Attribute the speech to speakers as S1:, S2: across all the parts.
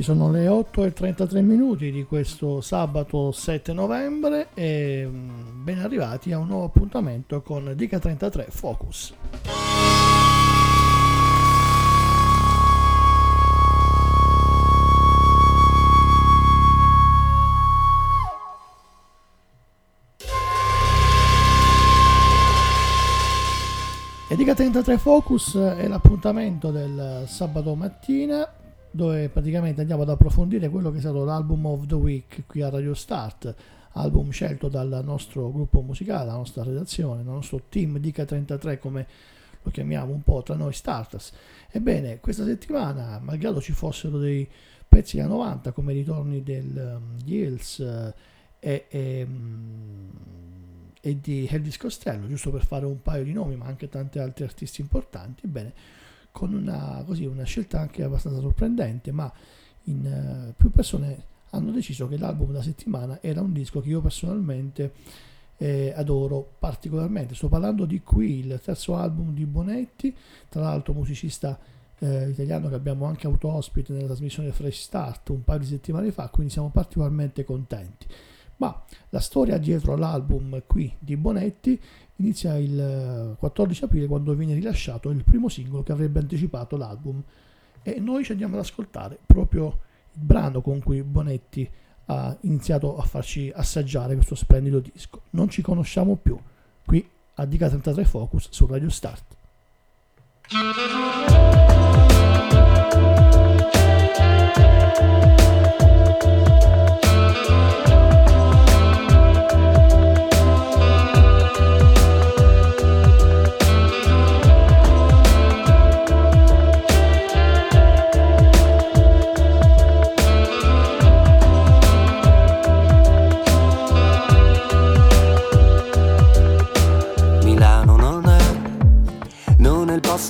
S1: tutti, sono le 8 e 33 minuti di questo sabato 7 novembre e mm, ben arrivati a un nuovo appuntamento con Dica 33 Focus. Edica 33 Focus è l'appuntamento del sabato mattina dove praticamente andiamo ad approfondire quello che è stato l'album of the week qui a Radio Start, album scelto dal nostro gruppo musicale, dalla nostra redazione, dal nostro team Dica 33 come lo chiamiamo un po' tra noi starters. Ebbene, questa settimana, malgrado ci fossero dei pezzi da 90 come i ritorni del um, Yields uh, e, e um, e di Elvis Costello, giusto per fare un paio di nomi, ma anche tanti altri artisti importanti, ebbene, con una, così, una scelta anche abbastanza sorprendente, ma in, uh, più persone hanno deciso che l'album della settimana era un disco che io personalmente eh, adoro particolarmente. Sto parlando di qui, il terzo album di Bonetti, tra l'altro musicista eh, italiano che abbiamo anche avuto ospite nella trasmissione Fresh Start un paio di settimane fa, quindi siamo particolarmente contenti. Ma la storia dietro l'album qui di Bonetti inizia il 14 eh, aprile quando viene rilasciato il primo singolo che avrebbe anticipato l'album e noi ci andiamo ad ascoltare proprio il brano con cui Bonetti ha iniziato a farci assaggiare questo splendido disco. Non ci conosciamo più, qui a Dica 33 Focus su Radio Start.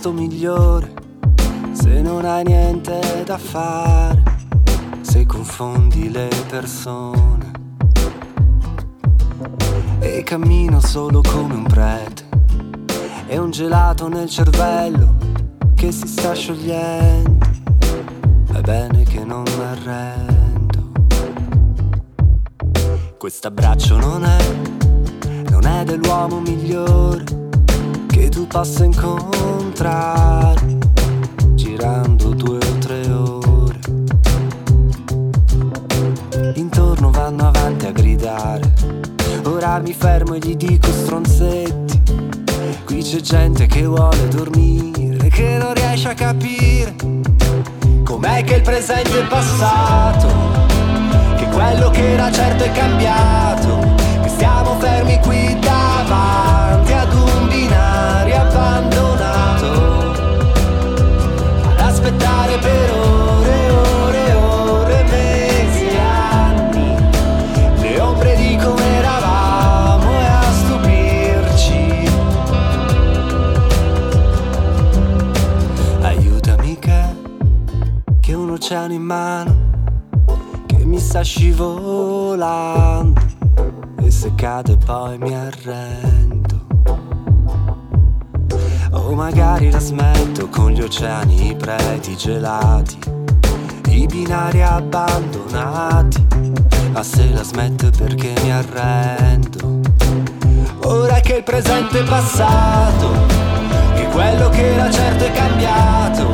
S2: Posto migliore se non hai niente da fare, se confondi le persone. E cammino solo come un prete, e un gelato nel cervello che si sta sciogliendo. È bene che non mi arrendo. Questo abbraccio non è, non è dell'uomo migliore che tu possa incontrare girando due o tre ore. Intorno vanno avanti a gridare, ora mi fermo e gli dico stronzetti. Qui c'è gente che vuole dormire, che non riesce a capire com'è che il presente è passato, che quello che era certo è cambiato, che stiamo fermi qui davanti aspettare per ore, ore, ore, mesi, anni. Le ombre di come eravamo e a stupirci. Aiutami che che un oceano in mano che mi sta scivolando e se cade poi mi arrendo magari la smetto con gli oceani, i preti gelati, i binari abbandonati. Ma se la smetto perché mi arrendo. Ora che il presente è passato, che quello che era certo è cambiato,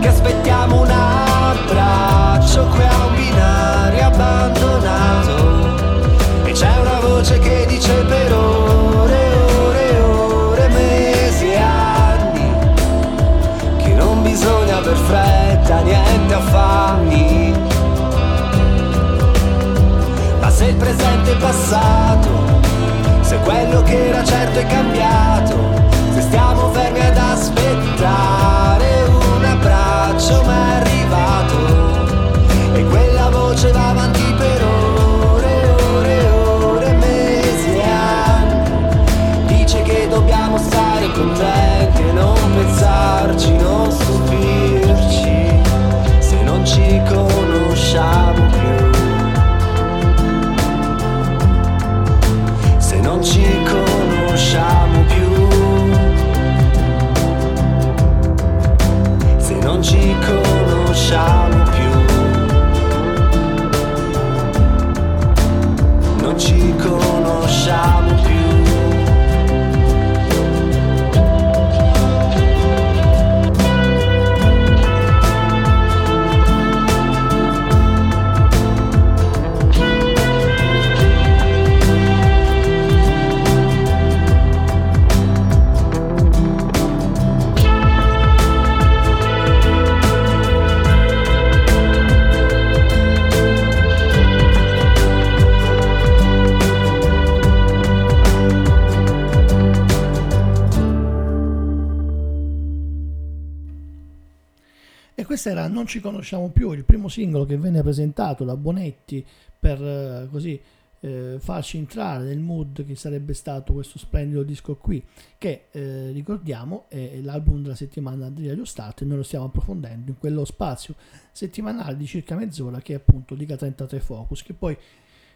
S2: che aspettiamo un abbraccio qui a un binario abbandonato. E c'è una voce che dice per per fretta, niente affanni. Ma se il presente è passato, se quello che era certo è cambiato,
S1: questo era Non ci conosciamo più, il primo singolo che venne presentato da Bonetti per eh, così eh, farci entrare nel mood che sarebbe stato questo splendido disco qui, che eh, ricordiamo è l'album della settimana di Radio Start e noi lo stiamo approfondendo in quello spazio settimanale di circa mezz'ora che è appunto Liga 33 Focus, che poi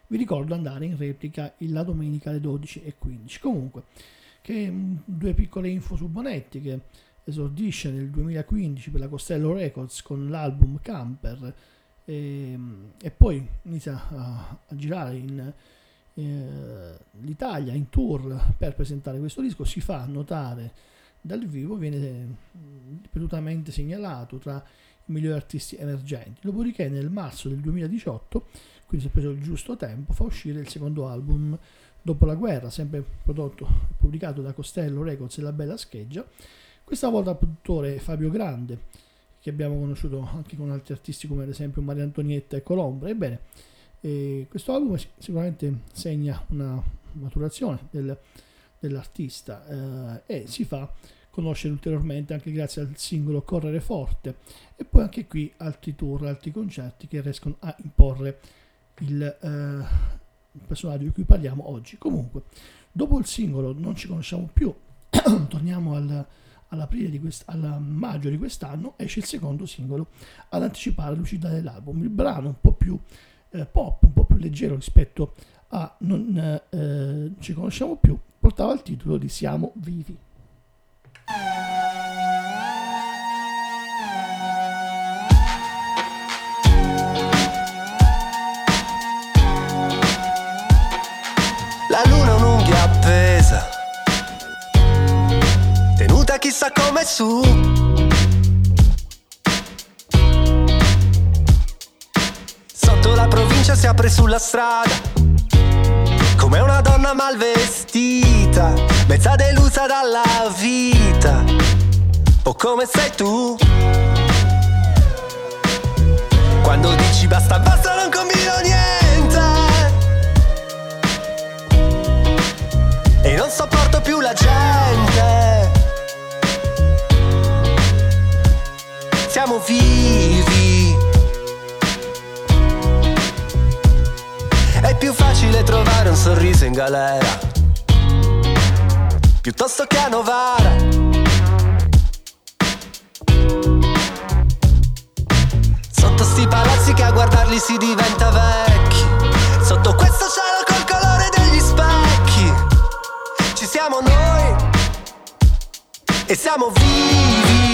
S1: vi ricordo andare in replica la domenica alle 12.15. Comunque, che mm, due piccole info su Bonetti che esordisce nel 2015 per la Costello Records con l'album Camper e, ehm, e poi inizia a, a girare in eh, l'Italia in tour per presentare questo disco, si fa notare dal vivo, viene ripetutamente segnalato tra i migliori artisti emergenti. Dopodiché nel marzo del 2018, quindi si è preso il giusto tempo, fa uscire il secondo album dopo la guerra, sempre prodotto e pubblicato da Costello Records e La Bella Scheggia. Questa volta il produttore Fabio Grande che abbiamo conosciuto anche con altri artisti come ad esempio Maria Antonietta e Colombra. Ebbene, eh, questo album sicuramente segna una maturazione del, dell'artista eh, e si fa conoscere ulteriormente anche grazie al singolo Correre Forte e poi anche qui altri tour, altri concerti che riescono a imporre il, eh, il personaggio di cui parliamo oggi. Comunque, dopo il singolo non ci conosciamo più, torniamo al all'aprile quest- alla maggio di quest'anno esce il secondo singolo ad anticipare l'uscita dell'album. Il brano un po' più eh, pop, un po' più leggero rispetto a Non eh, ci conosciamo più, portava il titolo di Siamo vivi.
S2: Chissà come su. Sotto la provincia si apre sulla strada, come una donna mal vestita, mezza delusa dalla vita, o come sei tu. Quando dici basta, basta, non combino niente. E non sopporto più la gente. Siamo vivi. È più facile trovare un sorriso in galera, piuttosto che a Novara. Sotto sti palazzi che a guardarli si diventa vecchi, sotto questo cielo col colore degli specchi, ci siamo noi e siamo vivi.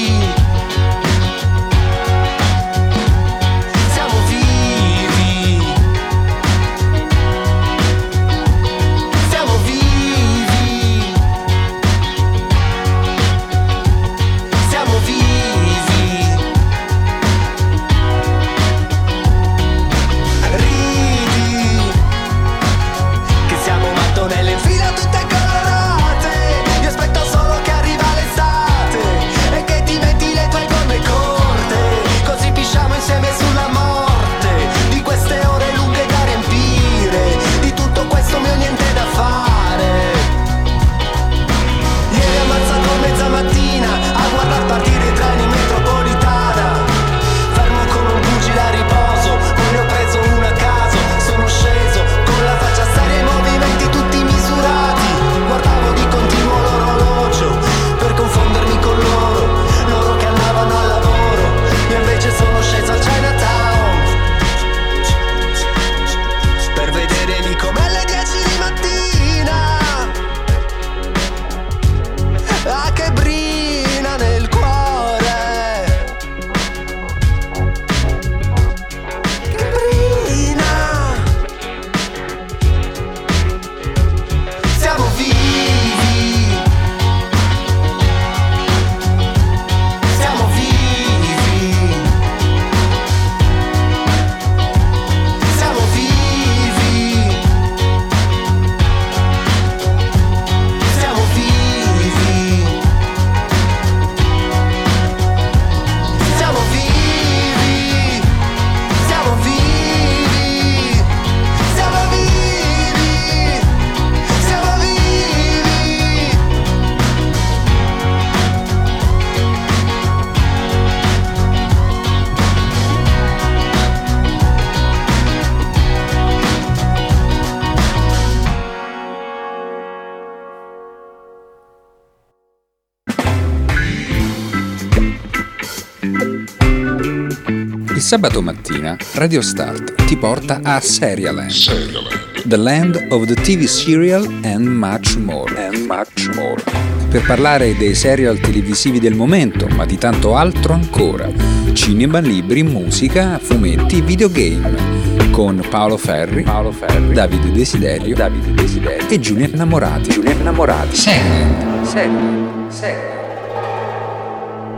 S3: Sabato mattina Radio Start ti porta a Serialand, Serialand. The Land of the TV Serial and much more. And much more. Per parlare dei serial televisivi del momento, ma di tanto altro ancora. Cinema, libri, musica, fumetti, videogame. Con Paolo Ferri, Paolo Ferri Davide, Desiderio, Davide Desiderio e Giulia Innamorati. Giulia Innamorati. Serialand. Serialand. Serialand.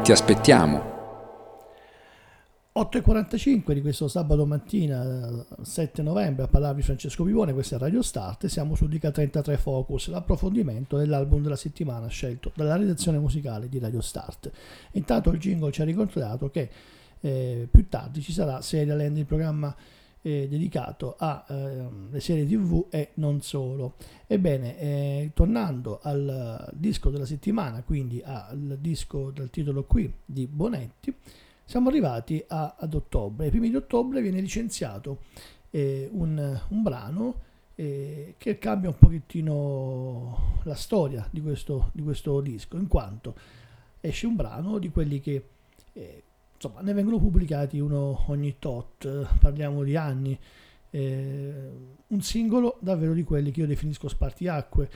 S3: Ti aspettiamo.
S1: 8.45 di questo sabato mattina 7 novembre a parlarvi Francesco Vivone, questa è Radio Start e siamo su Dica 33 Focus, l'approfondimento dell'album della settimana scelto dalla redazione musicale di Radio Start. Intanto il jingle ci ha ricordato che eh, più tardi ci sarà Serialand, il programma eh, dedicato alle eh, serie tv e non solo. Ebbene, eh, tornando al disco della settimana, quindi al disco dal titolo qui di Bonetti, siamo arrivati a, ad ottobre. Ai primi di ottobre viene licenziato eh, un, un, brano eh, che cambia un pochettino la storia di questo, di questo, disco, in quanto esce un brano di quelli che eh, insomma ne vengono pubblicati uno ogni tot, parliamo di anni. Eh, un singolo davvero di quelli che io definisco spartiacque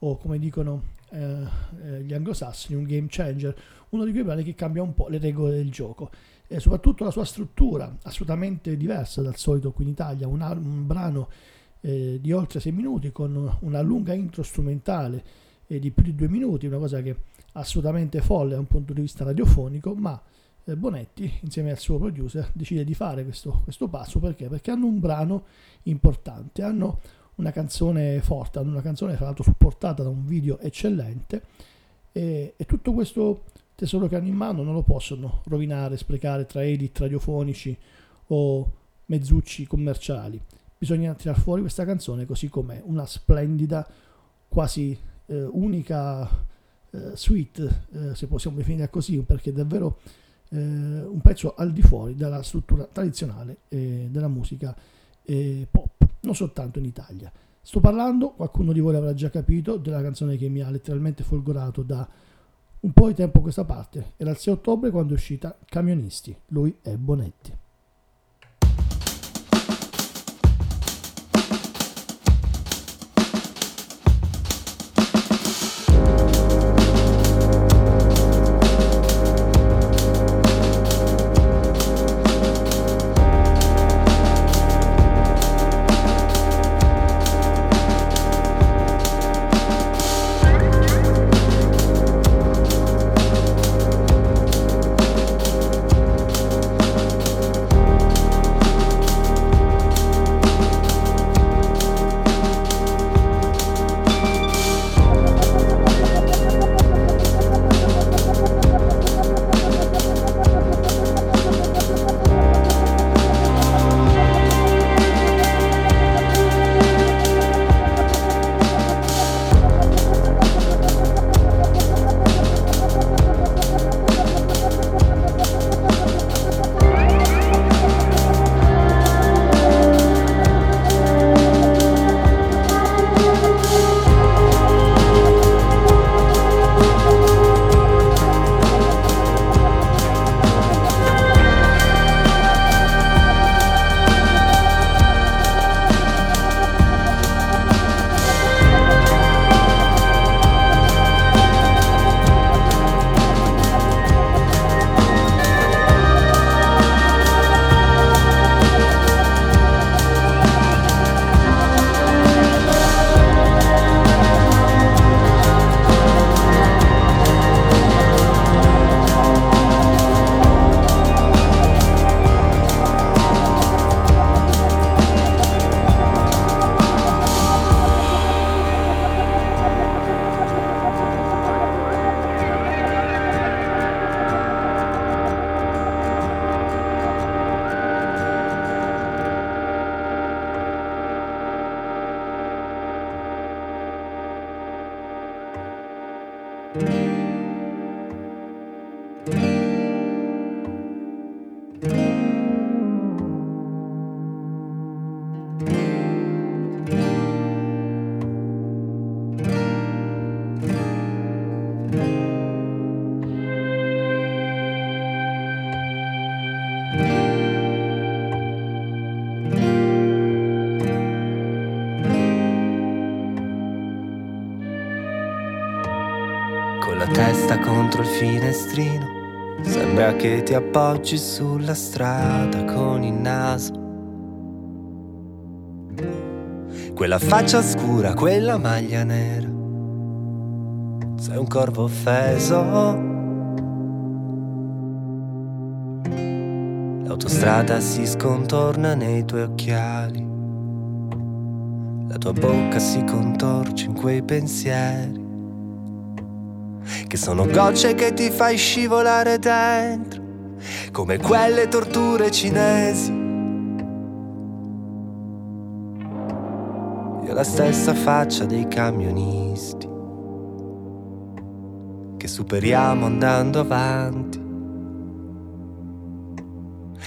S1: o come dicono eh, eh, gli anglosassoni un game changer uno di quei brani che cambia un po' le regole del gioco e soprattutto la sua struttura assolutamente diversa dal solito qui in Italia, un, un brano eh, di oltre 6 minuti con una lunga intro strumentale eh, di più di 2 minuti, una cosa che è assolutamente folle da un punto di vista radiofonico, ma eh, Bonetti insieme al suo producer decide di fare questo, questo passo perché? Perché hanno un brano importante, hanno una canzone forte, una canzone tra l'altro supportata da un video eccellente e, e tutto questo tesoro che hanno in mano non lo possono rovinare, sprecare tra edit radiofonici o mezzucci commerciali. Bisogna tirar fuori questa canzone così com'è, una splendida, quasi eh, unica eh, suite, eh, se possiamo definirla così, perché è davvero eh, un pezzo al di fuori dalla struttura tradizionale eh, della musica eh, pop, non soltanto in Italia. Sto parlando, qualcuno di voi l'avrà già capito, della canzone che mi ha letteralmente folgorato da un po' di tempo a questa parte. Era il 6 ottobre quando è uscita Camionisti. Lui è Bonetti.
S2: Testa contro il finestrino. Sembra che ti appoggi sulla strada con il naso. Quella faccia scura, quella maglia nera. Sei un corvo offeso. L'autostrada si scontorna nei tuoi occhiali. La tua bocca si contorce in quei pensieri che sono gocce che ti fai scivolare dentro, come quelle torture cinesi. Io la stessa faccia dei camionisti che superiamo andando avanti,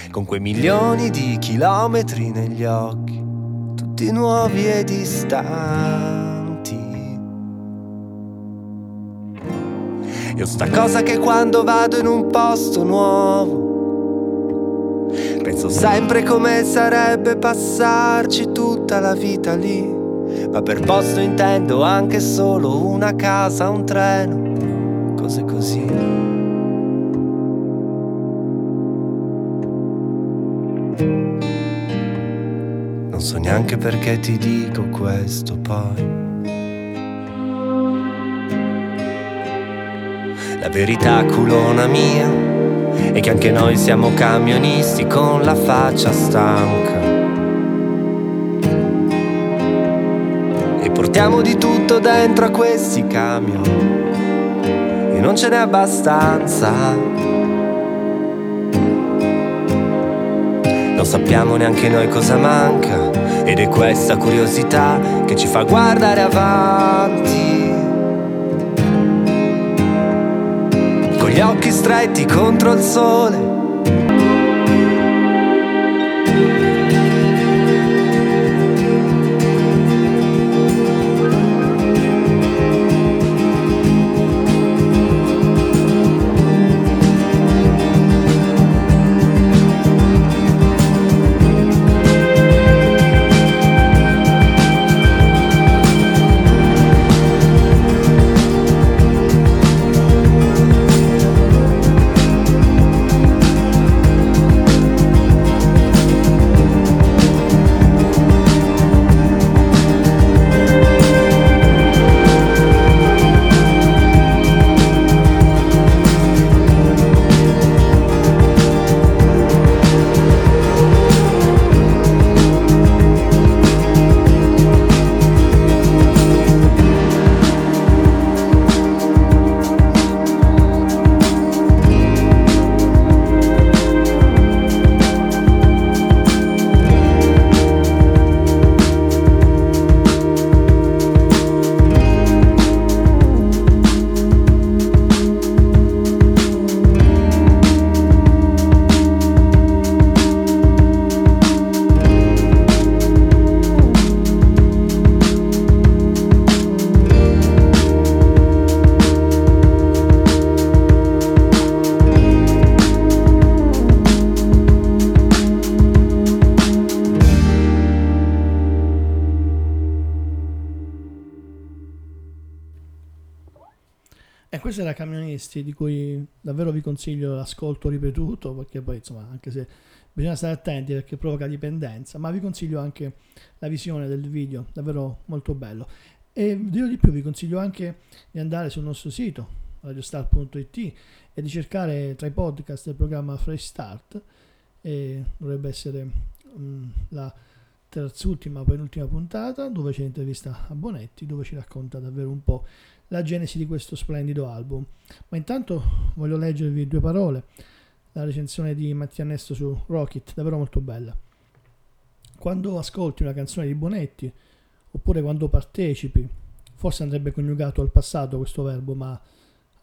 S2: con quei milioni di chilometri negli occhi, tutti nuovi e distanti. Io sta cosa che quando vado in un posto nuovo Penso sempre come sarebbe passarci tutta la vita lì. Ma per posto intendo anche solo una casa, un treno Cose così. Non so neanche perché ti dico questo poi La verità culona mia è che anche noi siamo camionisti con la faccia stanca. E portiamo di tutto dentro a questi camion. E non ce n'è abbastanza. Non sappiamo neanche noi cosa manca. Ed è questa curiosità che ci fa guardare avanti. Gli occhi stretti contro il sole
S1: camionisti di cui davvero vi consiglio l'ascolto ripetuto perché poi insomma anche se bisogna stare attenti perché provoca dipendenza ma vi consiglio anche la visione del video davvero molto bello. E dirò di più vi consiglio anche di andare sul nostro sito radiostar.it e di cercare tra i podcast il programma Fresh Start e dovrebbe essere um, la terzultima penultima puntata dove c'è l'intervista a Bonetti dove ci racconta davvero un po' la genesi di questo splendido album. Ma intanto voglio leggervi due parole, la recensione di Mattia Nesto su Rocket, davvero molto bella. Quando ascolti una canzone di Bonetti, oppure quando partecipi, forse andrebbe coniugato al passato questo verbo, ma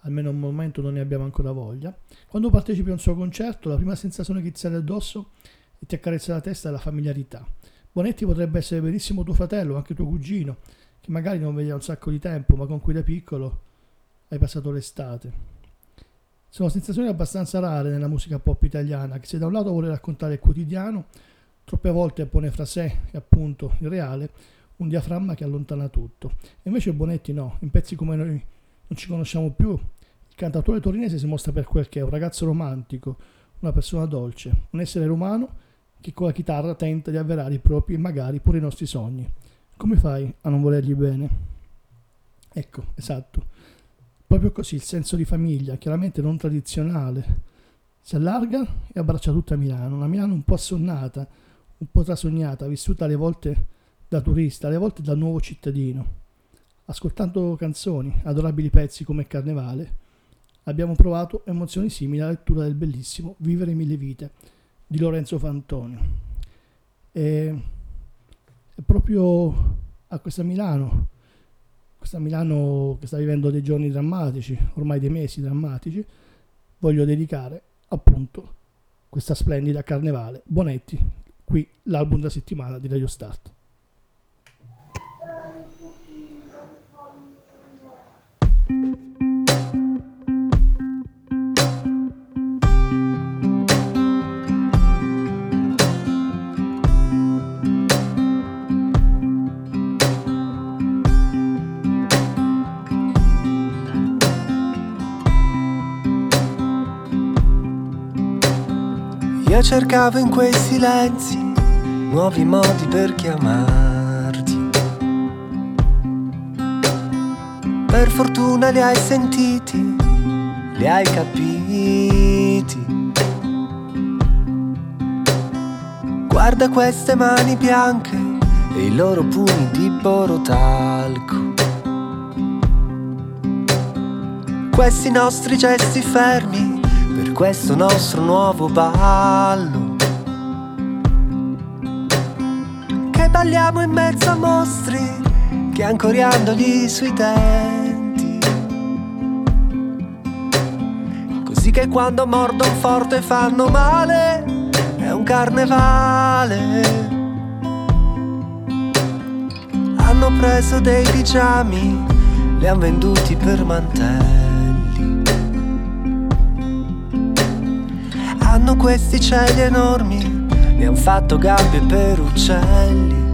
S1: almeno un momento non ne abbiamo ancora voglia. Quando partecipi a un suo concerto, la prima sensazione che ti sale addosso e ti accarezza la testa è la familiarità. Bonetti potrebbe essere benissimo tuo fratello, anche tuo cugino, che magari non vedi da un sacco di tempo, ma con cui da piccolo hai passato l'estate. Sono sensazioni abbastanza rare nella musica pop italiana, che se da un lato vuole raccontare il quotidiano, troppe volte pone fra sé e appunto il reale un diaframma che allontana tutto. E invece Bonetti no, in pezzi come noi non ci conosciamo più, cantautore torinese si mostra per quel che è un ragazzo romantico, una persona dolce, un essere umano che con la chitarra tenta di avverare i propri e magari pure i nostri sogni. Come fai a non volergli bene? Ecco, esatto. Proprio così il senso di famiglia, chiaramente non tradizionale, si allarga e abbraccia tutta Milano, una Milano un po' assonnata, un po' trasognata, vissuta alle volte da turista, alle volte da nuovo cittadino. Ascoltando canzoni, adorabili pezzi come Carnevale, abbiamo provato emozioni simili alla lettura del bellissimo Vivere mille vite di Lorenzo Fantonio. E, proprio a questa Milano, questa Milano che sta vivendo dei giorni drammatici, ormai dei mesi drammatici, voglio dedicare appunto questa splendida Carnevale. Bonetti, qui l'album da settimana di Radio Start.
S2: Io cercavo in quei silenzi nuovi modi per chiamarti. Per fortuna li hai sentiti, li hai capiti. Guarda queste mani bianche e i loro pugni di borotalco. Questi nostri gesti fermi questo nostro nuovo ballo. Che balliamo in mezzo a mostri che ancoriandoli sui denti. Così che quando mordono forte fanno male, è un carnevale. Hanno preso dei pigiami, li han venduti per mantelli. Hanno questi cieli enormi, mi han fatto gabbie per uccelli.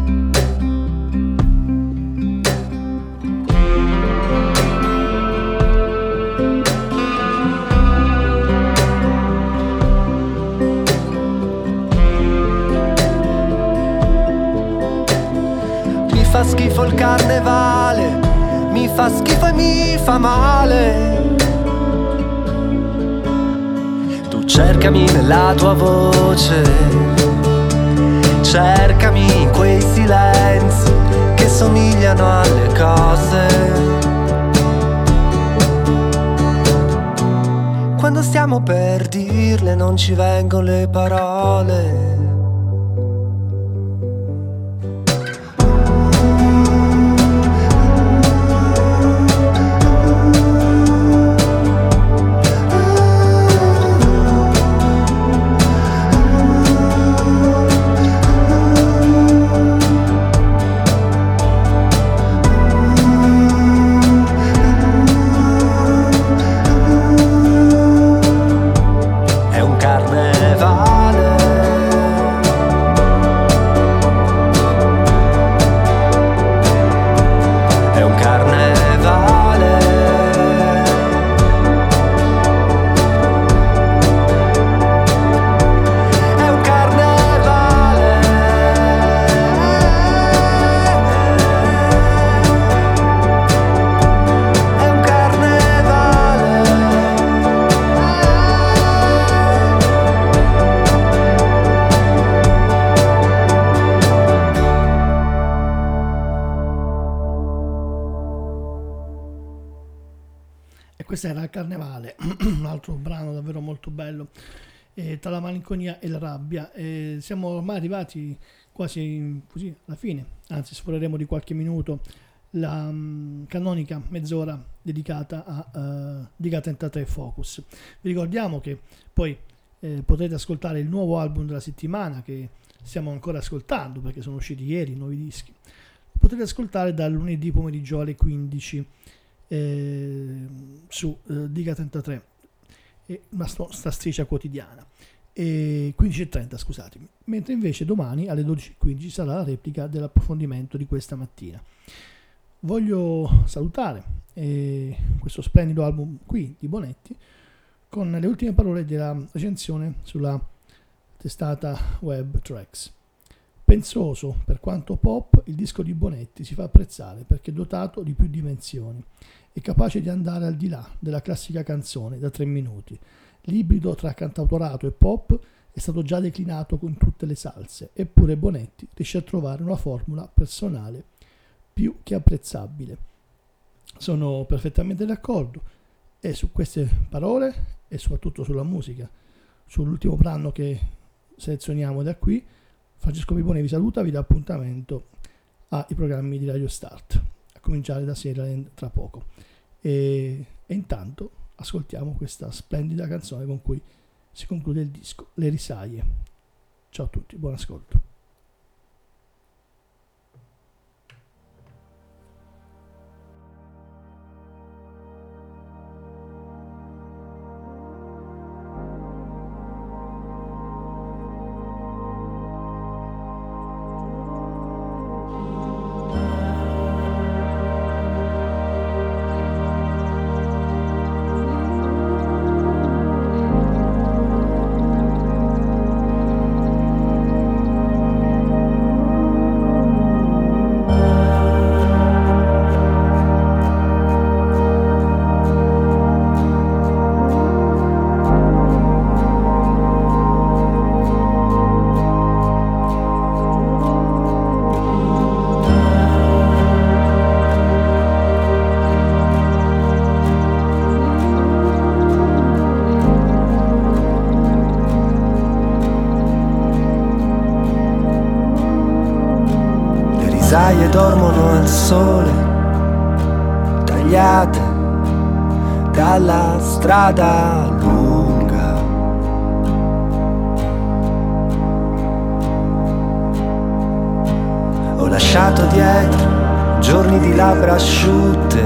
S2: Mi fa schifo il carnevale, mi fa schifo e mi fa male cercami nella tua voce, cercami in quei silenzi che somigliano alle cose. Quando stiamo per dirle non ci vengono le parole.
S1: Malinconia e la rabbia. E siamo ormai arrivati quasi così alla fine, anzi sforeremo di qualche minuto la um, canonica mezz'ora dedicata a uh, Diga 33 Focus. Vi ricordiamo che poi eh, potrete ascoltare il nuovo album della settimana che stiamo ancora ascoltando perché sono usciti ieri i nuovi dischi. Potete ascoltare dal lunedì pomeriggio alle 15 eh, su eh, Diga 33, una nostra striscia quotidiana e 15.30 scusatemi, mentre invece domani alle 12.15 sarà la replica dell'approfondimento di questa mattina. Voglio salutare eh, questo splendido album qui di Bonetti con le ultime parole della recensione sulla testata web Tracks. Pensoso, per quanto pop, il disco di Bonetti si fa apprezzare perché dotato di più dimensioni e capace di andare al di là della classica canzone da tre minuti. L'ibrido tra cantautorato e pop è stato già declinato con tutte le salse, eppure Bonetti riesce a trovare una formula personale più che apprezzabile. Sono perfettamente d'accordo e su queste parole e soprattutto sulla musica, sull'ultimo brano che selezioniamo da qui, Francesco Pipone vi saluta, vi dà appuntamento ai programmi di Radio Start, a cominciare da Serialand tra poco. E, e intanto ascoltiamo questa splendida canzone con cui si conclude il disco, Le risaie. Ciao a tutti, buon ascolto.
S2: Strada lunga. Ho lasciato dietro giorni di labbra asciutte,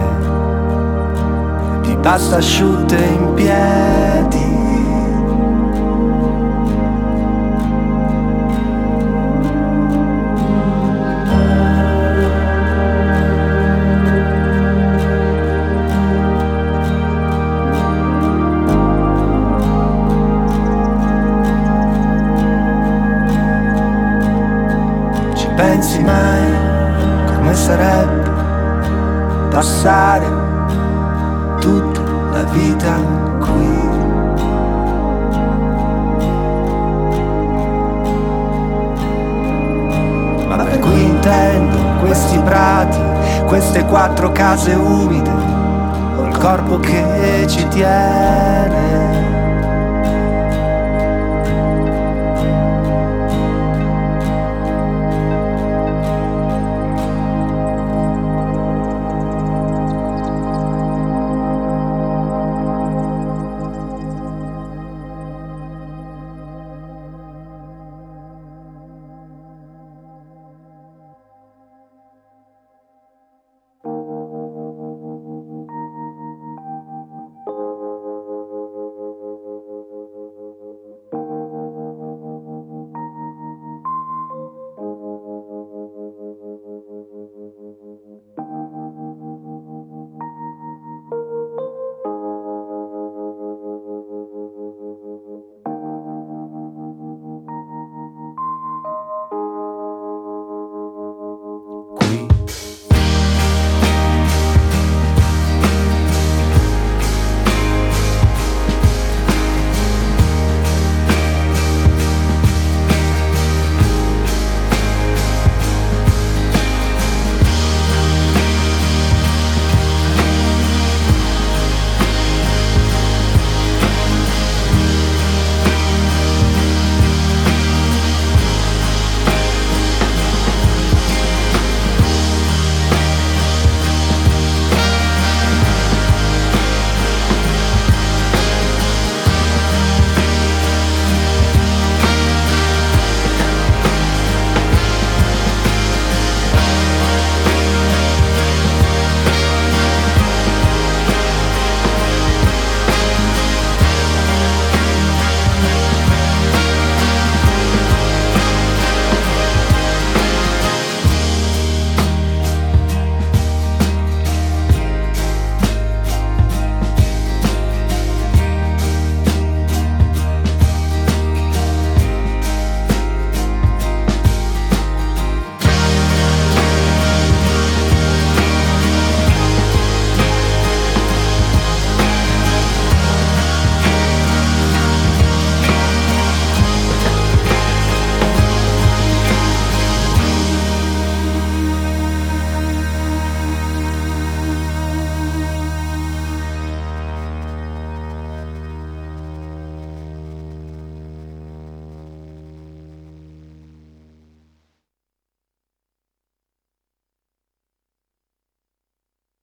S2: di pasta asciutte pensi mai come sarebbe passare tutta la vita qui? Ma per cui intendo questi prati, queste quattro case umide, un corpo che ci tiene